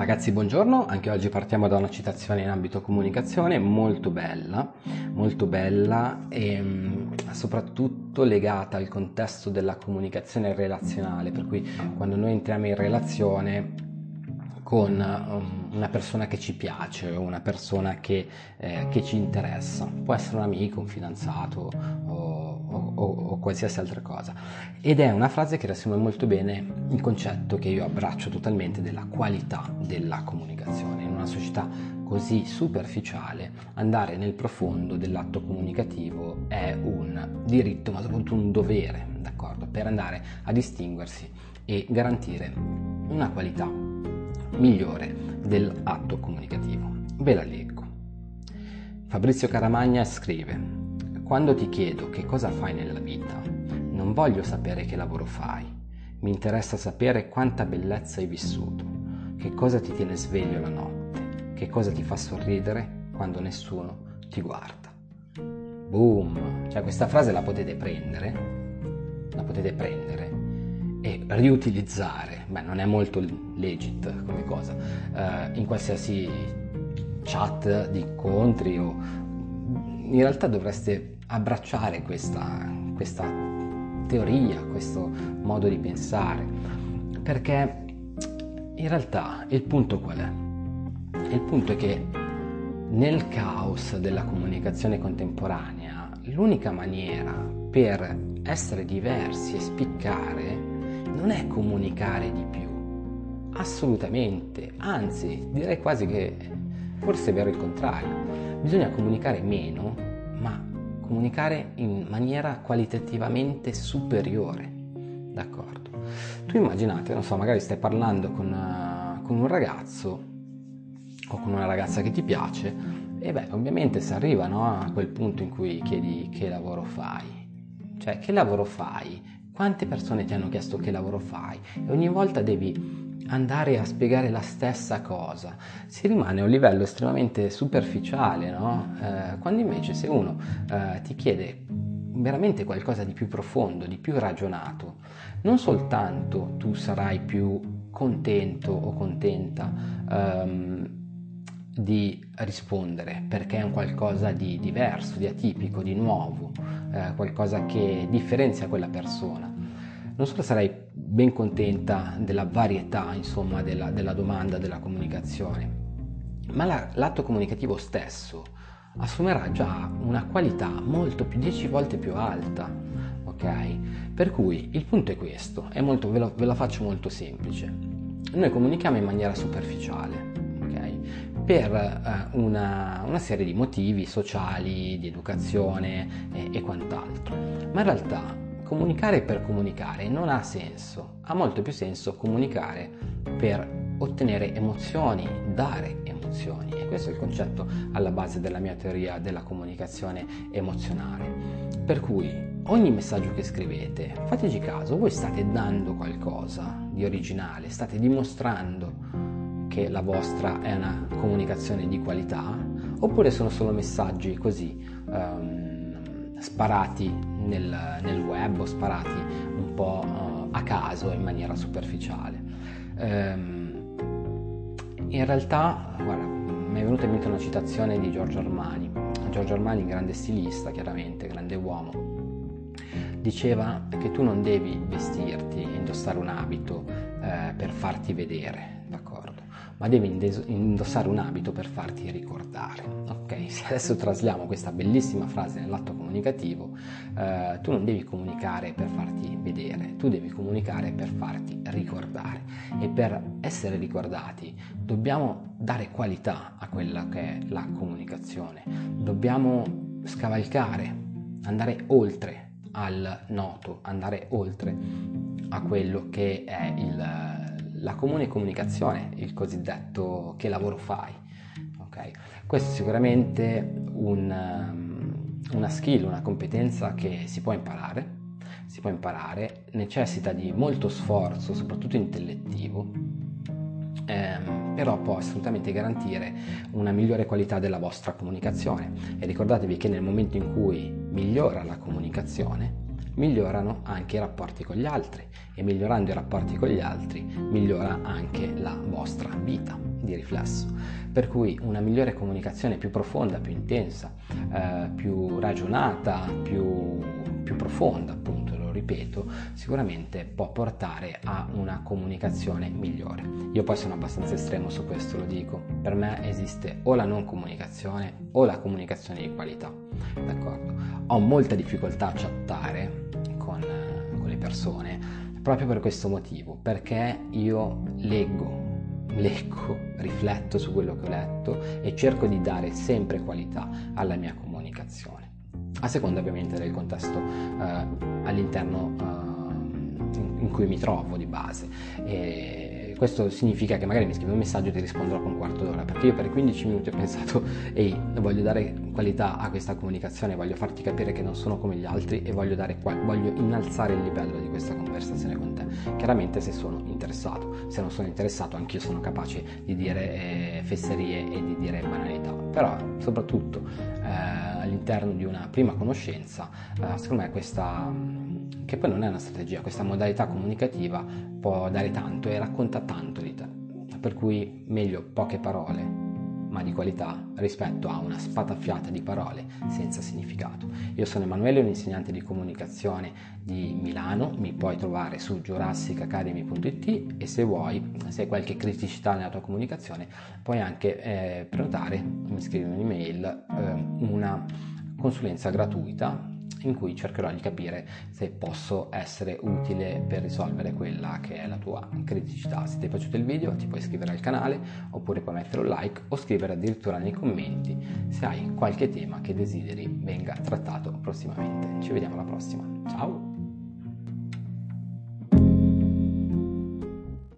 Ragazzi, buongiorno. Anche oggi partiamo da una citazione in ambito comunicazione molto bella, molto bella e mm, soprattutto legata al contesto della comunicazione relazionale, per cui quando noi entriamo in relazione con um, una persona che ci piace o una persona che, eh, che, ci interessa, può essere un amico, un fidanzato o, o, o, qualsiasi altra cosa. Ed è una frase che riassume molto bene il concetto che io abbraccio totalmente della qualità della comunicazione. In una società così superficiale, andare nel profondo dell'atto comunicativo è un diritto, ma soprattutto un dovere, d'accordo? Per andare a distinguersi e garantire una qualità migliore dell'atto comunicativo. Ve la leggo. Fabrizio Caramagna scrive quando ti chiedo che cosa fai nella vita, non voglio sapere che lavoro fai, mi interessa sapere quanta bellezza hai vissuto, che cosa ti tiene sveglio la notte, che cosa ti fa sorridere quando nessuno ti guarda. Boom! Cioè questa frase la potete prendere, la potete prendere riutilizzare, beh non è molto legit come cosa, eh, in qualsiasi chat di incontri o in realtà dovreste abbracciare questa, questa teoria, questo modo di pensare, perché in realtà il punto qual è? Il punto è che nel caos della comunicazione contemporanea l'unica maniera per essere diversi e spiccare non è comunicare di più, assolutamente, anzi direi quasi che forse è vero il contrario, bisogna comunicare meno, ma comunicare in maniera qualitativamente superiore, d'accordo? Tu immaginate, non so, magari stai parlando con, uh, con un ragazzo o con una ragazza che ti piace e beh, ovviamente si arriva no, a quel punto in cui chiedi che lavoro fai. Cioè, che lavoro fai? Quante persone ti hanno chiesto che lavoro fai? E ogni volta devi andare a spiegare la stessa cosa. Si rimane a un livello estremamente superficiale, no? Eh, quando invece se uno eh, ti chiede veramente qualcosa di più profondo, di più ragionato, non soltanto tu sarai più contento o contenta um, di rispondere perché è un qualcosa di diverso, di atipico, di nuovo, eh, qualcosa che differenzia quella persona, non solo sarai ben contenta della varietà, insomma, della, della domanda, della comunicazione, ma la, l'atto comunicativo stesso assumerà già una qualità molto più, 10 volte più alta, ok? Per cui il punto è questo, è molto, ve, lo, ve la faccio molto semplice. Noi comunichiamo in maniera superficiale, ok? Per eh, una, una, serie di motivi sociali, di educazione e, e quant'altro, ma in realtà comunicare per comunicare non ha senso, ha molto più senso comunicare per ottenere emozioni, dare emozioni. E questo è il concetto alla base della mia teoria della comunicazione emozionale. Per cui ogni messaggio che scrivete, fateci caso, voi state dando qualcosa di originale, state dimostrando che la vostra è una comunicazione di qualità oppure sono solo messaggi così um, sparati nel, nel web o sparati un po' uh, a caso in maniera superficiale. Um, in realtà, guarda, mi è venuta in mente una citazione di Giorgio Armani. Giorgio Armani, grande stilista, chiaramente, grande uomo, diceva che tu non devi vestirti, indossare un abito eh, per farti vedere? Ma devi indossare un abito per farti ricordare. Ok, se adesso trasliamo questa bellissima frase nell'atto comunicativo, eh, tu non devi comunicare per farti vedere, tu devi comunicare per farti ricordare e per essere ricordati dobbiamo dare qualità a quella che è la comunicazione, dobbiamo scavalcare, andare oltre al noto, andare oltre a quello che è il la comune comunicazione, il cosiddetto che lavoro fai. Okay? Questo è sicuramente un, um, una skill, una competenza che si può imparare, si può imparare, necessita di molto sforzo, soprattutto intellettivo, ehm, però può assolutamente garantire una migliore qualità della vostra comunicazione. E ricordatevi che nel momento in cui migliora la comunicazione, migliorano anche i rapporti con gli altri e migliorando i rapporti con gli altri migliora anche la vostra vita. di riflesso. Per cui una migliore comunicazione più profonda, più intensa, eh, più ragionata, più, più profonda, appunto, ripeto, sicuramente può portare a una comunicazione migliore. Io poi sono abbastanza estremo su questo, lo dico. Per me esiste o la non comunicazione o la comunicazione di qualità. D'accordo? Ho molta difficoltà a chattare con, con le persone proprio per questo motivo, perché io leggo leggo, rifletto su quello che ho letto e cerco di dare sempre qualità alla mia comunicazione, a seconda ovviamente del contesto eh, all'interno eh, in, cui mi trovo di base. E, questo significa che magari mi scrivi un messaggio e ti risponderò con un quarto d'ora, perché io per 15 minuti ho pensato, ehi, voglio dare qualità a questa comunicazione, voglio farti capire che non sono come gli altri e voglio, dare, voglio innalzare il livello di questa conversazione con te. Chiaramente se sono interessato, se non sono interessato anch'io sono capace di dire eh, fesserie e di dire banalità, però soprattutto eh, all'interno di una prima conoscenza, eh, secondo me questa che poi non è una strategia, questa modalità comunicativa può dare tanto e racconta tanto di te, per cui meglio poche parole, ma di qualità, rispetto a una spatafiata di parole senza significato. Io sono Emanuele, un insegnante di comunicazione di Milano, mi puoi trovare su jurassicacademy.it e se vuoi, se hai qualche criticità nella tua comunicazione, puoi anche eh, prenotare, mi scrivi un'email, eh, una consulenza gratuita in cui cercherò di capire se posso essere utile per risolvere quella che è la tua criticità. Se ti è piaciuto il video ti puoi iscrivere al canale oppure puoi mettere un like o scrivere addirittura nei commenti se hai qualche tema che desideri venga trattato prossimamente. Ci vediamo alla prossima. Ciao!